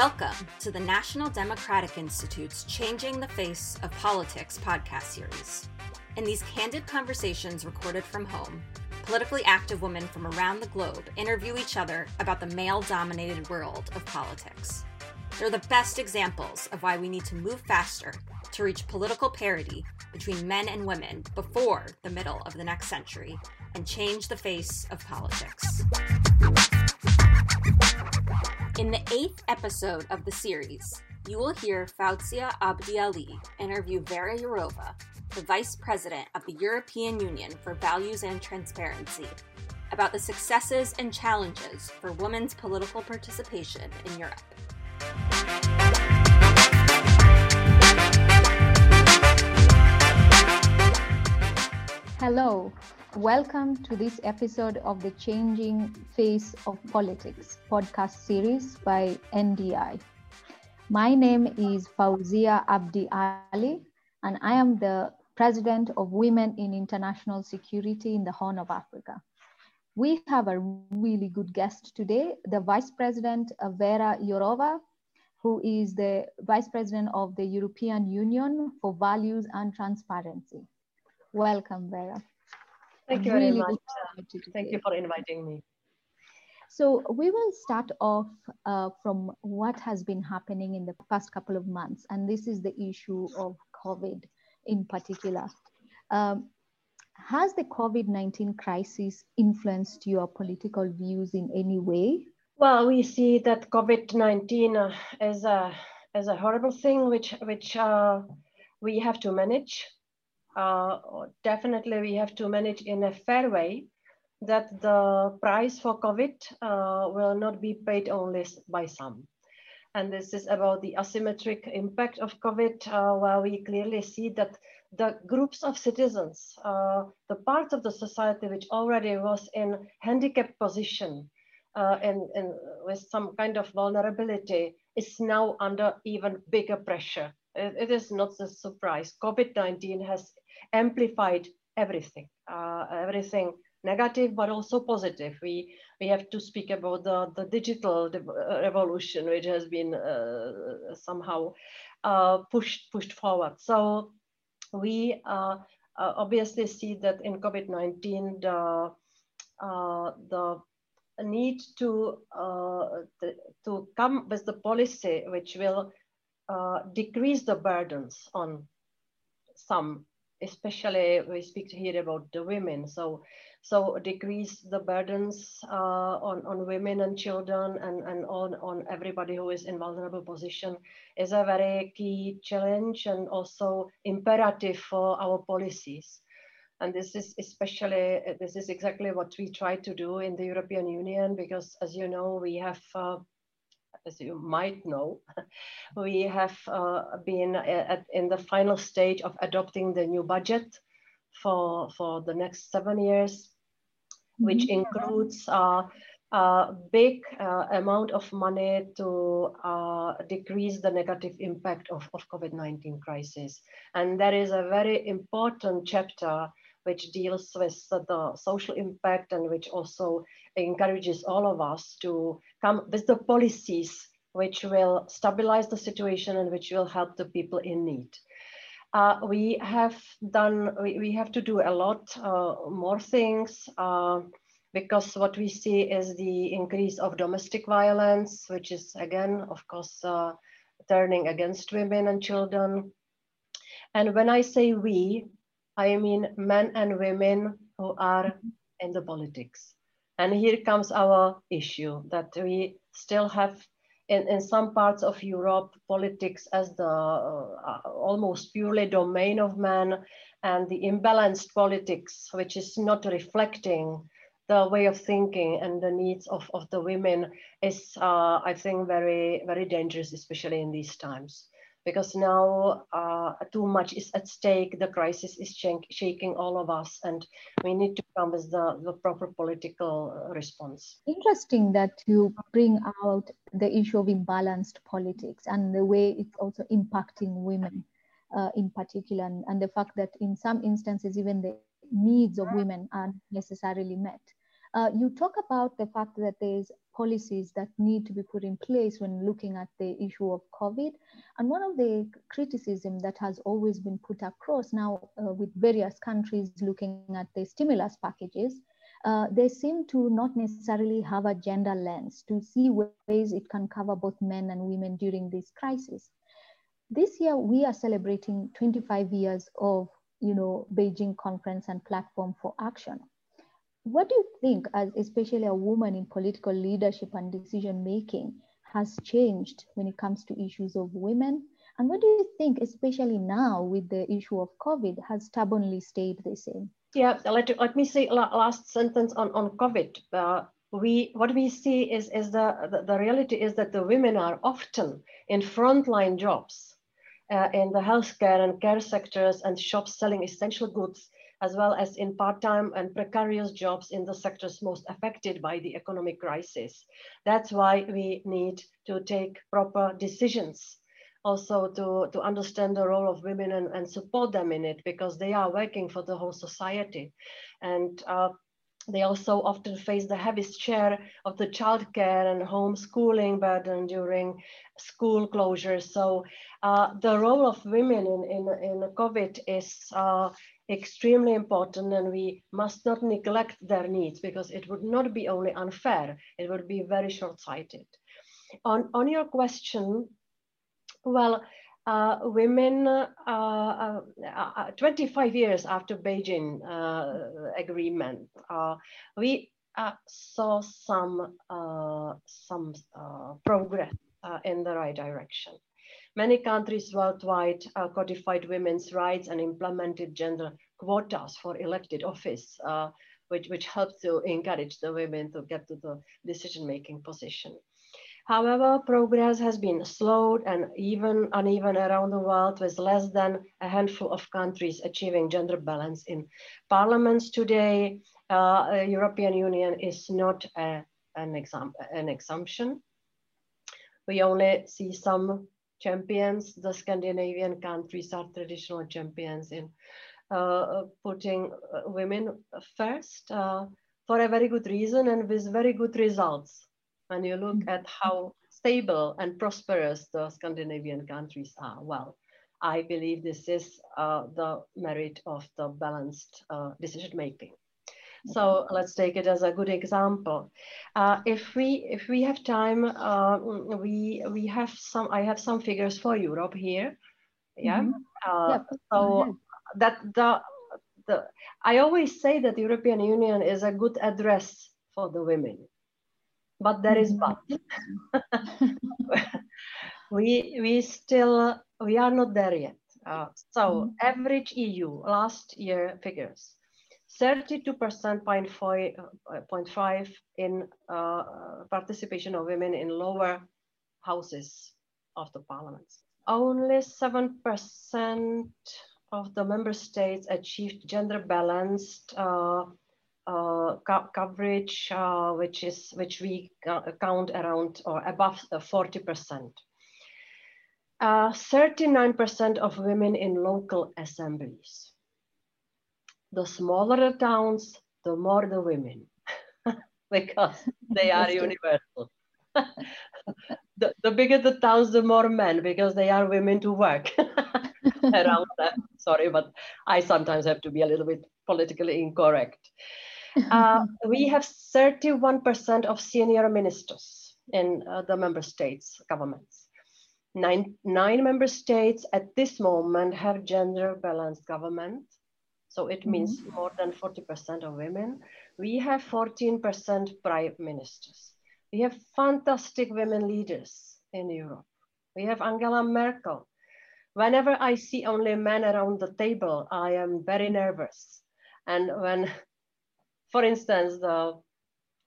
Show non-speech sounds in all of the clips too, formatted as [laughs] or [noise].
Welcome to the National Democratic Institute's Changing the Face of Politics podcast series. In these candid conversations recorded from home, politically active women from around the globe interview each other about the male dominated world of politics. They're the best examples of why we need to move faster to reach political parity between men and women before the middle of the next century and change the face of politics. In the eighth episode of the series, you will hear Fauziya Abdi Ali interview Vera Jourova, the Vice President of the European Union for Values and Transparency, about the successes and challenges for women's political participation in Europe. Hello, welcome to this episode of the Changing Face of Politics podcast series by NDI. My name is Fauziya Abdi Ali, and I am the President of Women in International Security in the Horn of Africa. We have a really good guest today, the Vice President uh, Vera Jourova, who is the Vice President of the European Union for Values and Transparency. Welcome, Vera. Thank you really very much. Thank you for inviting me. So we will start off uh, from what has been happening in the past couple of months, and this is the issue of COVID in particular. Um, has the COVID 19 crisis influenced your political views in any way? Well, we see that COVID 19 uh, is, a, is a horrible thing which, which uh, we have to manage uh, definitely we have to manage in a fair way that the price for COVID uh, will not be paid only by some. And this is about the asymmetric impact of COVID, uh, where we clearly see that the groups of citizens, uh, the part of the society which already was in handicapped position uh, and, and with some kind of vulnerability, is now under even bigger pressure. It, it is not a surprise. COVID-19 has amplified everything, uh, everything negative, but also positive. We we have to speak about the, the digital uh, revolution, which has been uh, somehow uh, pushed pushed forward. So we uh, uh, obviously see that in COVID-19, the the need to the, to come with the policy which will decrease the burdens on some especially we speak here about the women. So, so decrease the burdens uh, on, on women and children and, and on, on everybody who is in vulnerable position is a very key challenge and also imperative for our policies. And this is especially, this is exactly what we try to do in the European Union, because as you know, we have uh, as you might know, [laughs] we have uh, been at, in the final stage of adopting the new budget for, for the next seven years, which mm-hmm. includes uh, a big uh, amount of money to uh, decrease the negative impact of, of COVID-19 crisis. And that is a very important chapter which deals with the social impact and which also encourages all of us to come with the policies which will stabilize the situation and which will help the people in need. Uh, we have done, we, we, have to do a lot uh, more things uh, because what we see is the increase of domestic violence, which is again, of course, uh, turning against women and children. And when I say we, I mean men and women who are in the politics. And here comes our issue that we still have in, in some parts of Europe politics as the uh, almost purely domain of men and the imbalanced politics, which is not reflecting the way of thinking and the needs of, of the women is, uh, I think, very, very dangerous, especially in these times because now uh, too much is at stake. The crisis is shaking all of us, and we need to come with the, the proper political uh, response. Interesting that you bring out the issue of imbalanced politics and the way it's also impacting women uh, in particular, and, and the fact that in some instances, even the needs of women aren't necessarily met. Uh, you talk about the fact that there's policies that need to be put in place when looking at the issue of COVID. And one of the criticism that has always been put across now uh, with various countries looking at the stimulus packages, uh, they seem to not necessarily have a gender lens to see ways it can cover both men and women during this crisis. This year, we are celebrating 25 years of you know, Beijing Conference and Platform for Action. What do you think, as especially a woman in political leadership and decision making, has changed when it comes to issues of women? And what do you think, especially now with the issue of COVID, has stubbornly stayed the same? Yeah, let, let me say last sentence on, on COVID. Uh, we what we see is, is the, the, the reality is that the women are often in frontline jobs uh, in the healthcare and care sectors and shops selling essential goods as well as in part-time and precarious jobs in the sectors most affected by the economic crisis. That's why we need to take proper decisions also to, to understand the role of women and, and support them in it because they are working for the whole society. And uh, they also often face the heaviest share of the childcare and homeschooling burden during school closures. So uh, the role of women in, in, in COVID is uh, extremely important and we must not neglect their needs because it would not be only unfair, it would be very short-sighted. On, on your question, well, uh, women, uh, uh, uh 25 years after Beijing uh, agreement, we saw some, some progress in the right direction. Many countries worldwide codified women's rights and implemented gender quotas for elected office, which, which helped to encourage the women to get to the decision-making position. However, progress has been slowed and even uneven around the world with less than a handful of countries achieving gender balance in parliaments today. Uh, European Union is not a, an, exam an assumption. We only see some champions. The Scandinavian countries are traditional champions in uh, putting uh, women first uh, for a very good reason and with very good results when you look at how stable and prosperous the Scandinavian countries are, well, I believe this is uh, the merit of the balanced uh, decision making. So let's take it as a good example. Uh, if we if we have time, uh, we we have some. I have some figures for Europe here. Yeah. Mm -hmm. yeah so that the the I always say that the European Union is a good address for the women but there is but. [laughs] we we still we are not there yet. Uh, so mm-hmm. average EU last year figures. 32.5 in uh, participation of women in lower houses of the parliaments. Only 7% of the member states achieved gender balanced uh, uh, co coverage, uh, which is which we count around or above 40%. 39% uh, of women in local assemblies. The smaller the towns, the more the women, [laughs] because they are universal. [laughs] the, the bigger the towns, the more men, because they are women to work [laughs] around that. Sorry, but I sometimes have to be a little bit politically incorrect. Uh, [laughs] we have 31% of senior ministers in uh, the member states governments. Nine, nine member states at this moment have gender balanced government. So it mm-hmm. means more than 40% of women. We have 14% prime ministers. We have fantastic women leaders in Europe. We have Angela Merkel. Whenever I see only men around the table, I am very nervous. And when for instance, the,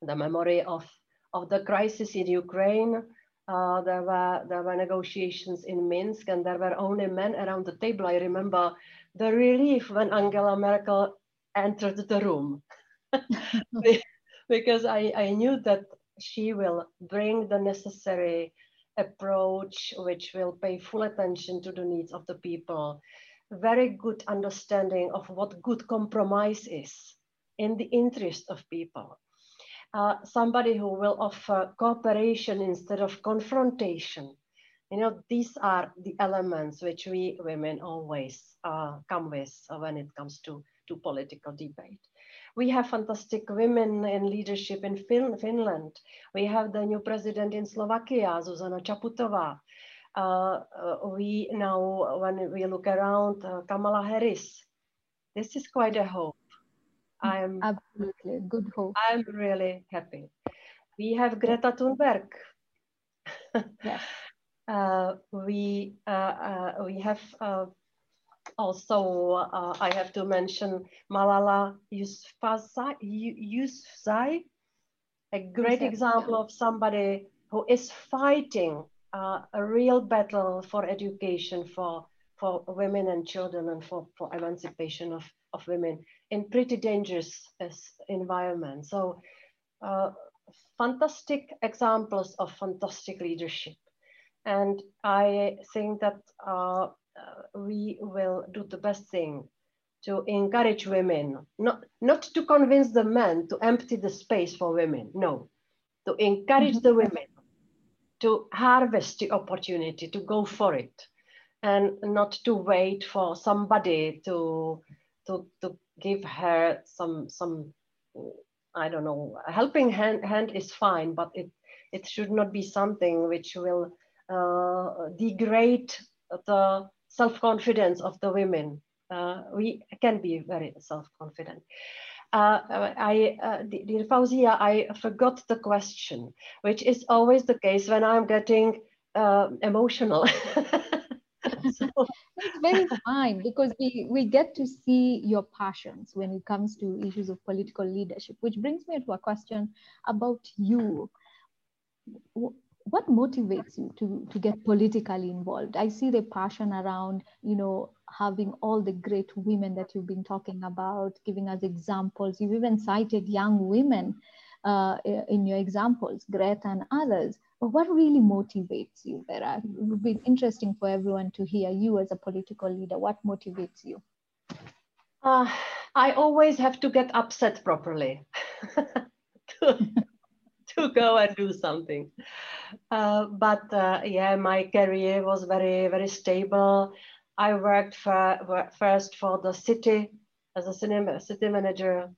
the memory of, of the crisis in Ukraine, uh, there, were, there were negotiations in Minsk and there were only men around the table. I remember the relief when Angela Merkel entered the room. [laughs] Because I, I knew that she will bring the necessary approach which will pay full attention to the needs of the people. Very good understanding of what good compromise is in the interest of people. uh, somebody who will offer cooperation instead of confrontation. You know, these are the elements which we women always uh, come with when it comes to, to political debate. We have fantastic women in leadership in fin Finland. We have the new president in Slovakia, Zuzana Čaputová. Uh, uh, we now, when we look around, uh, Kamala Harris, this is quite a hope. I'm absolutely good hope. I'm really happy. We have Greta Thunberg. yes. [laughs] Uh, we uh, uh, we have also I have to mention Malala Yousafzai, Yousafzai a great example of somebody who is fighting uh, a real battle for education for for women and children and for, for emancipation of, of women in pretty dangerous environment. So uh, fantastic examples of fantastic leadership. And I think that uh, we will do the best thing to encourage women, not, not to convince the men to empty the space for women, no, to encourage mm -hmm. the women to harvest the opportunity, to go for it, and not to wait for somebody to, to, to give her some, some I don't know, helping hand, hand is fine, but it, it should not be something which will uh, degrade the self-confidence of the women. Uh, we can be very self-confident. Uh, I, uh, dear Fauziya, I forgot the question, which is always the case when I'm getting uh, emotional. [laughs] [laughs] [laughs] It's very fine because we, we get to see your passions when it comes to issues of political leadership, which brings me to a question about you. What motivates you to, to get politically involved? I see the passion around, you know, having all the great women that you've been talking about, giving us examples. You've even cited young women uh, in your examples, Greta and others. What really motivates you, Vera? It would be interesting for everyone to hear you as a political leader. What motivates you? Uh, I always have to get upset properly [laughs] to, to go and do something. Uh, but uh, yeah, my career was very, very stable. I worked for, first for the city as a city, city manager,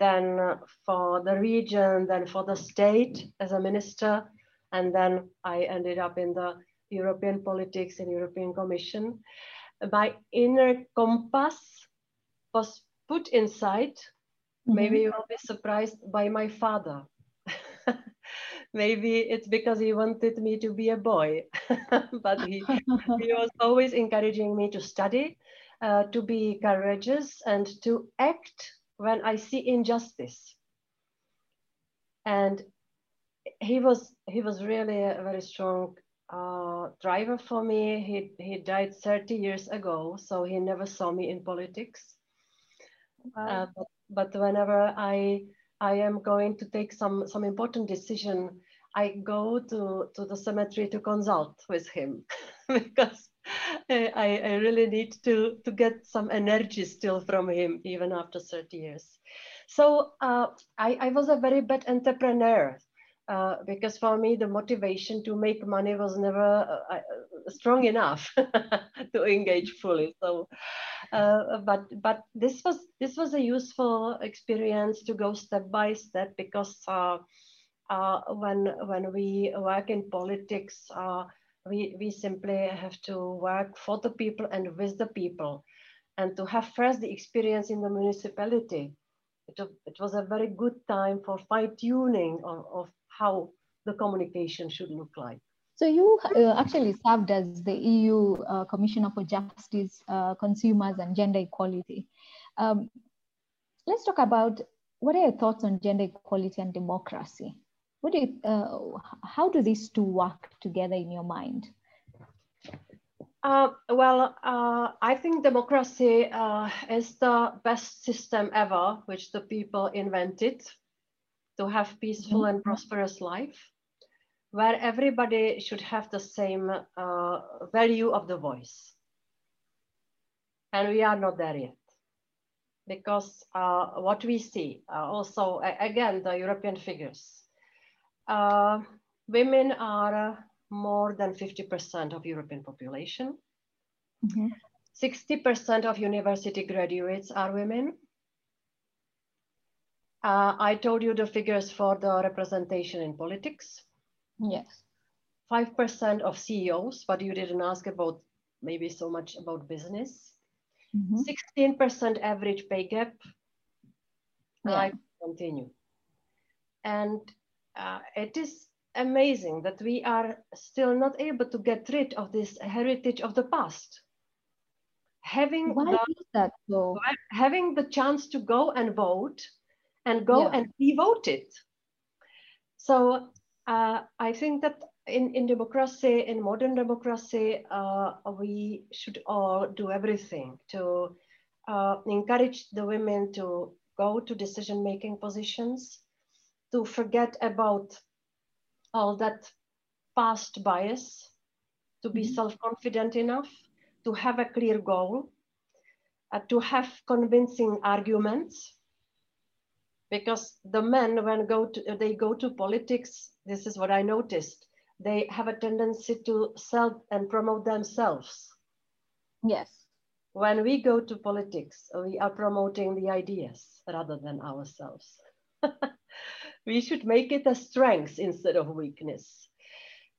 then for the region, then for the state as a minister, and then I ended up in the European politics and European Commission. My inner compass was put inside. Mm-hmm. Maybe you will be surprised by my father. [laughs] maybe it's because he wanted me to be a boy, [laughs] but he, he was always encouraging me to study, uh, to be courageous, and to act when I see injustice. And he was he was really a very strong uh, driver for me. He he died 30 years ago, so he never saw me in politics. Wow. Uh, but, but whenever I I am going to take some, some important decision, I go to, to the cemetery to consult with him [laughs] because I, I really need to, to get some energy still from him, even after 30 years. So uh, I, I was a very bad entrepreneur. Uh, because for me the motivation to make money was never uh, uh strong enough [laughs] to engage fully. So uh, but but this was this was a useful experience to go step by step because uh, when when we work in politics we we simply have to work for the people and with the people. And to have first the experience in the municipality it, it was a very good time for fine tuning of, of how the communication should look like. So you uh, actually served as the EU uh, Commissioner for Justice, uh, Consumers and Gender Equality. Um, let's talk about what are your thoughts on gender equality and democracy? What do you, uh, how do these two work together in your mind? Uh, well, uh, I think democracy is the best system ever, which the people invented to have peaceful mm-hmm. and prosperous life where everybody should have the same uh, value of the voice. And we are not there yet. because uh, what we see uh, also, again, the European figures, uh, women are more than 50% of European population. Mm-hmm. 60% of university graduates are women. Uh, I told you the figures for the representation in politics. Yes. 5% of CEOs, but you didn't ask about maybe so much about business. Mm-hmm. 16% average pay gap. Yeah. I continue. And uh, it is amazing that we are still not able to get rid of this heritage of the past. Having Why the, is that so? Having the chance to go and vote and go yeah. and be voted. So uh, I think that in, in democracy, in modern democracy, uh, we should all do everything to uh, encourage the women to go to decision-making positions, to forget about all that past bias, to be mm-hmm. self-confident enough, to have a clear goal, uh, to have convincing arguments, because the men when go to they go to politics this is what i noticed they have a tendency to sell and promote themselves. Yes. When we go to politics we are promoting the ideas rather than ourselves. [laughs] We should make it a strength instead of weakness.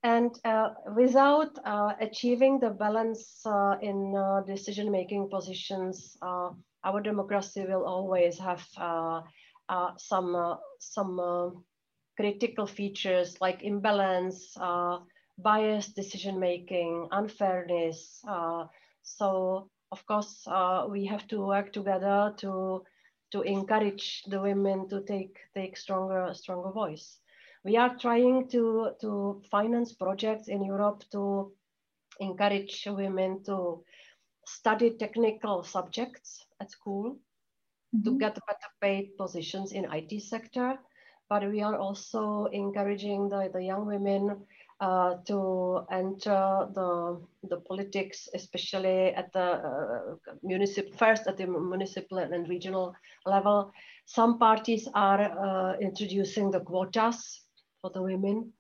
And uh, without uh, achieving the balance uh, in uh, decision making positions uh, our democracy will always have uh, uh, some uh, some uh, critical features like imbalance, biased decision making, unfairness. so of course we have to work together to to encourage the women to take take stronger stronger voice. We are trying to to finance projects in Europe to encourage women to study technical subjects at school mm-hmm. to get better paid positions in IT sector. But we are also encouraging the, the young women uh, to enter the, the politics, especially at the uh, municipal, first at the municipal and regional level. Some parties are uh, introducing the quotas for the women,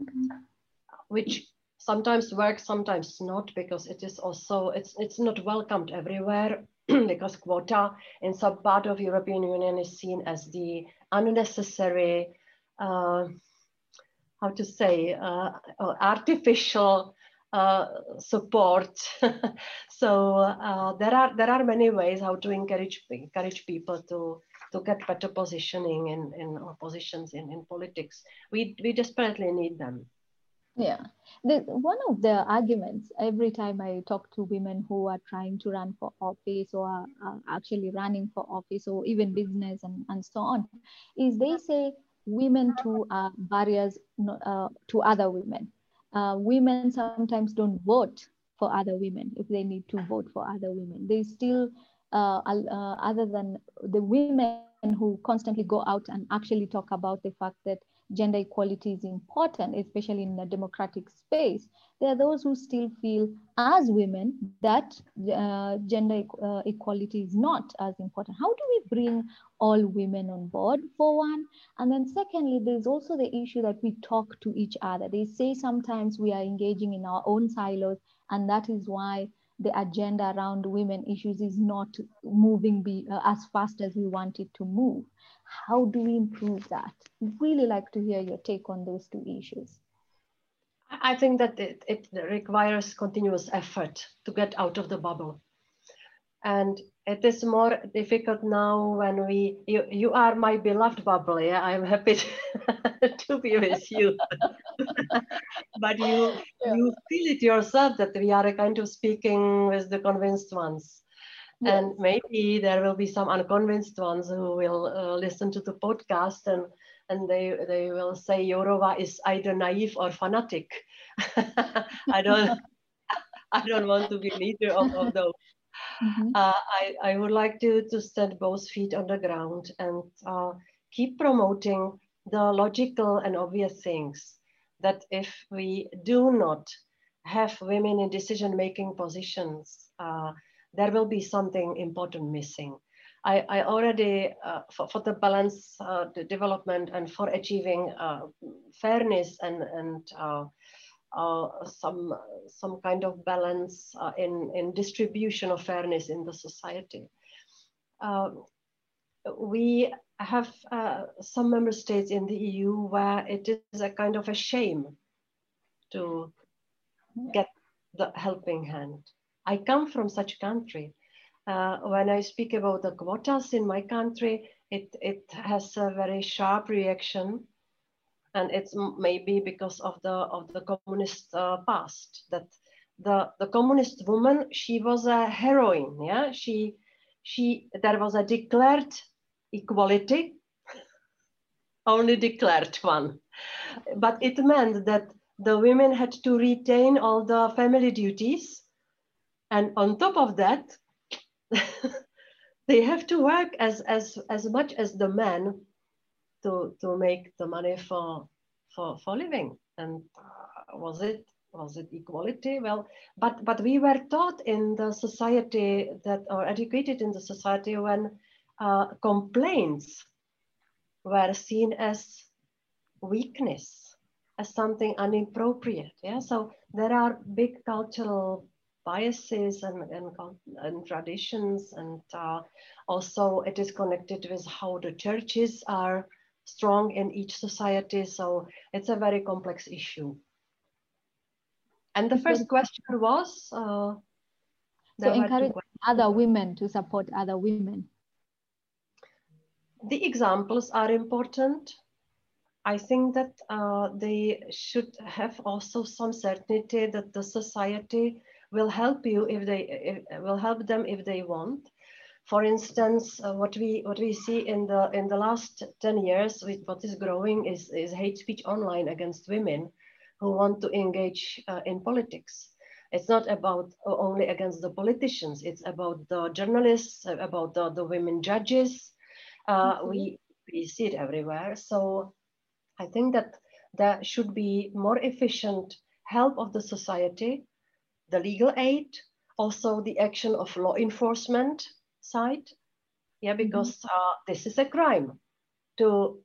mm-hmm. which sometimes works, sometimes not, because it is also, it's, it's not welcomed everywhere. [clears throat] because quota in some part of European Union is seen as the unnecessary, uh, how to say, uh, artificial uh, support. [laughs] so uh, there are there are many ways how to encourage encourage people to to get better positioning in in positions in, in politics. We we desperately need them. Yeah, the, one of the arguments every time I talk to women who are trying to run for office or are, are actually running for office or even business and, and so on is they say women too are barriers uh, to other women. Uh, women sometimes don't vote for other women if they need to vote for other women. They still, uh, uh other than the women who constantly go out and actually talk about the fact that gender equality is important, especially in the democratic space, there are those who still feel, as women, that uh, gender uh, equality is not as important. How do we bring all women on board, for one? And then, secondly, there's also the issue that we talk to each other. They say sometimes we are engaging in our own silos, and that is why the agenda around women issues is not moving be, uh, as fast as we want it to move. How do we improve that? Really like to hear your take on those two issues. I think that it, it requires continuous effort to get out of the bubble. And it is more difficult now when we, you, you are my beloved bubble. Yeah, I'm happy to, [laughs] to be with you. [laughs] but you, yeah. you feel it yourself that we are kind of speaking with the convinced ones. Yes. And maybe there will be some unconvinced ones who will uh, listen to the podcast and, and they, they will say Jourova is either naive or fanatic. [laughs] I don't I don't want to be neither of, of those. Mm-hmm. Uh, I, I would like to, to stand both feet on the ground and uh, keep promoting the logical and obvious things that if we do not have women in decision making positions, uh, there will be something important missing. I, I already, uh, for, for the balance, uh, the development and for achieving uh, fairness and, and uh, uh, some, some kind of balance uh, in, in distribution of fairness in the society. we have some member states in the EU where it is a kind of a shame to get the helping hand. I come from such country uh, when I speak about the quotas in my country, it, it has a very sharp reaction. And it's maybe because of the of the communist uh, past that the the communist woman she was a heroine. Yeah, she she there was a declared equality, [laughs] only declared one, but it meant that the women had to retain all the family duties, and on top of that, [laughs] they have to work as as as much as the men to to make the money for for for living and uh, was it was it equality well but but we were taught in the society that or educated in the society when uh, complaints were seen as weakness as something inappropriate yeah so there are big cultural biases and, and, and traditions. And uh, also it is connected with how the churches are strong in each society. So it's a very complex issue. And the first question was? Uh, so encourage other women to support other women. The examples are important. I think that uh, they should have also some certainty that the society will help you if they if, will help them if they want. For instance, uh, what we what we see in the in the last 10 years, with what is growing is, is hate speech online against women who want to engage uh, in politics. It's not about uh, only against the politicians. It's about the journalists, uh, about the, the women judges. Uh, mm-hmm. We we see it everywhere. So I think that there should be more efficient help of the society the legal aid, also the action of law enforcement side. Yeah, mm-hmm. because mm -hmm. uh, this is a crime to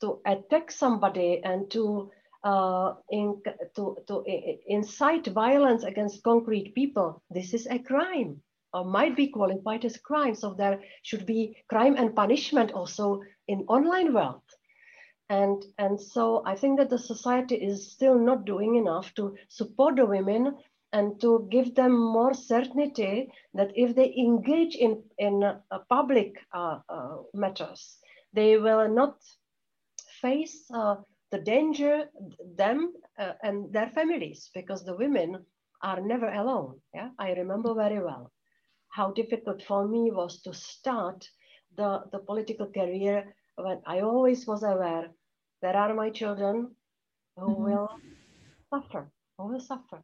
to attack somebody and to uh, in, to to incite violence against concrete people. This is a crime or might be qualified as crime. So there should be crime and punishment also in online world. And, and so I think that the society is still not doing enough to support the women and to give them more certainty that if they engage in, in uh, public uh, uh, matters, they will not face uh, the danger, them uh, and their families, because the women are never alone. Yeah, I remember very well how difficult for me was to start the, the political career when I always was aware there are my children who mm -hmm. will suffer, who will suffer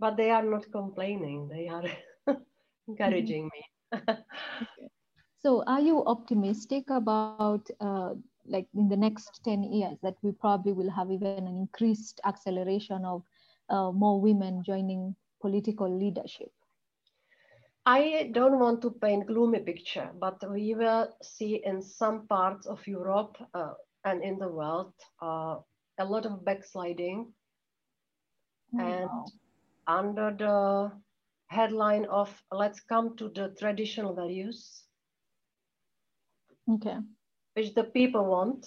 but they are not complaining. They are [laughs] encouraging me. so, are you optimistic about uh, like in the next 10 years that we probably will have even an increased acceleration of uh, more women joining political leadership? I don't want to paint gloomy picture, but we will see in some parts of Europe uh, and in the world uh, a lot of backsliding. Oh, and wow under the headline of let's come to the traditional values. Okay. Which the people want.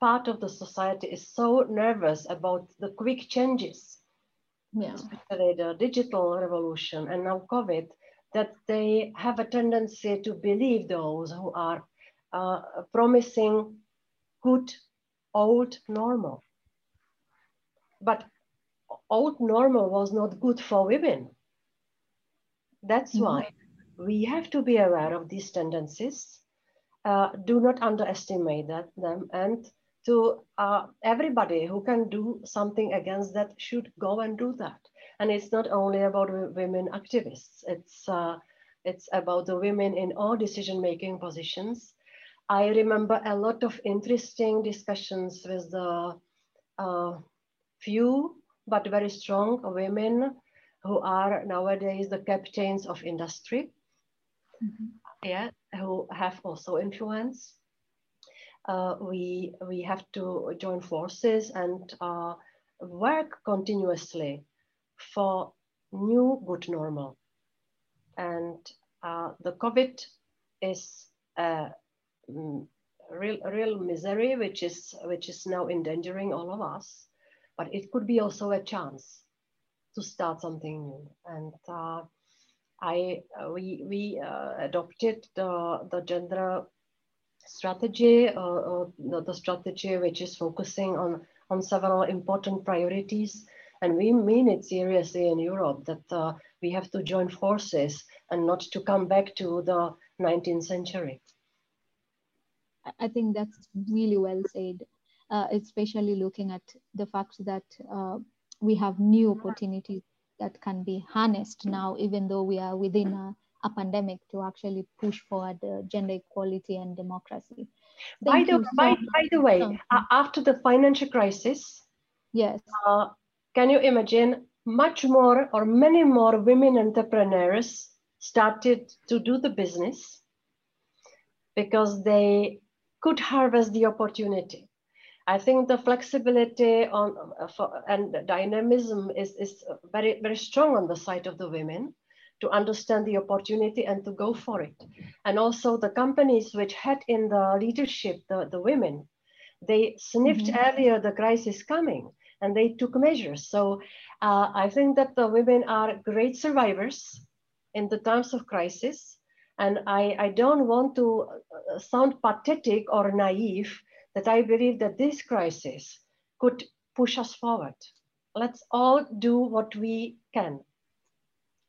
Part of the society is so nervous about the quick changes, yeah. especially the digital revolution and now COVID, that they have a tendency to believe those who are uh, promising good old normal. But old normal was not good for women. That's mm-hmm. why we have to be aware of these tendencies. Uh, do not underestimate that, them and to uh, everybody who can do something against that should go and do that. And it's not only about women activists. It's uh, it's about the women in all decision-making positions. I remember a lot of interesting discussions with the uh, few but very strong women who are nowadays the captains of industry. Mm-hmm. Yeah, who have also influence. Uh, we, we have to join forces and uh, work continuously for new good normal. And uh, the COVID is a mm, real, real misery, which is, which is now endangering all of us, but it could be also a chance to start something new. And uh, I, uh, we, we uh, adopted the, the gender strategy, uh, uh, the, strategy which is focusing on, on several important priorities. And we mean it seriously in Europe that uh, we have to join forces and not to come back to the 19th century. I think that's really well said, especially looking at the fact that uh, we have new opportunities that can be harnessed now, even though we are within a, a pandemic, to actually push forward uh, gender equality and democracy. by the, so by, by the way, after the financial crisis, yes, uh, can you imagine much more or many more women entrepreneurs started to do the business because they could harvest the opportunity. I think the flexibility on for, and dynamism is, is very, very strong on the side of the women to understand the opportunity and to go for it. And also the companies which had in the leadership the, the women, they sniffed mm-hmm. earlier the crisis coming and they took measures. So uh, I think that the women are great survivors in the times of crisis and I, I don't want to uh, sound pathetic or naive that I believe that this crisis could push us forward. Let's all do what we can.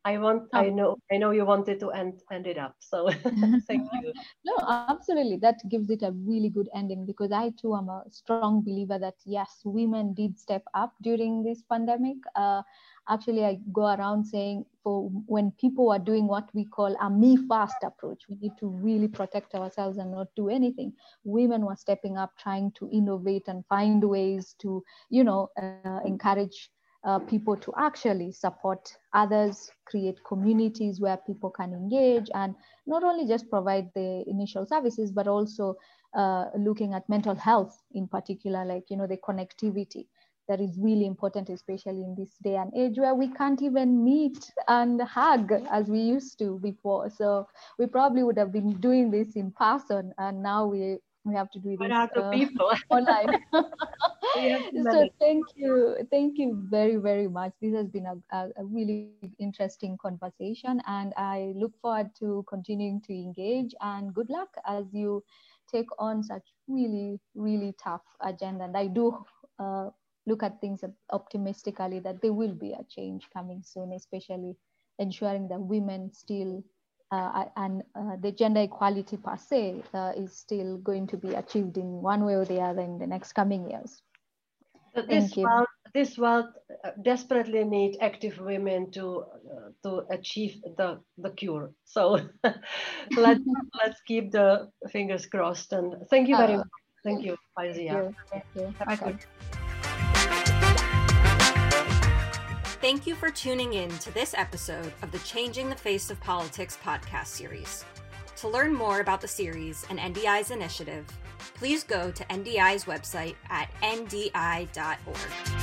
I want, oh. I know, I know you wanted to end, end it up. So [laughs] thank you. [laughs] No, absolutely. That gives it a really good ending because I too am a strong believer that yes, women did step up during this pandemic. Uh, actually i go around saying for when people are doing what we call a me first approach we need to really protect ourselves and not do anything women were stepping up trying to innovate and find ways to you know uh, encourage uh, people to actually support others, create communities where people can engage, and not only just provide the initial services, but also uh, looking at mental health in particular, like you know the connectivity that is really important, especially in this day and age where we can't even meet and hug as we used to before. So we probably would have been doing this in person, and now we we have to do this uh, people. [laughs] online. [laughs] [laughs] so thank you, thank you very very much. This has been a, a, a really interesting conversation, and I look forward to continuing to engage. And good luck as you take on such really really tough agenda. And I do. Uh, look at things optimistically that there will be a change coming soon, especially ensuring that women still uh, and uh, the gender equality per se uh, is still going to be achieved in one way or the other in the next coming years. So this world, this world uh, desperately need active women to uh, to achieve the the cure. So [laughs] let's [laughs] let's keep the fingers crossed. And thank you very uh, much. Thank you, Fauziya. Thank you. Thank you. Thank you for tuning in to this episode of the Changing the Face of Politics podcast series. To learn more about the series and NDI's initiative, please go to NDI's website at ndi.org.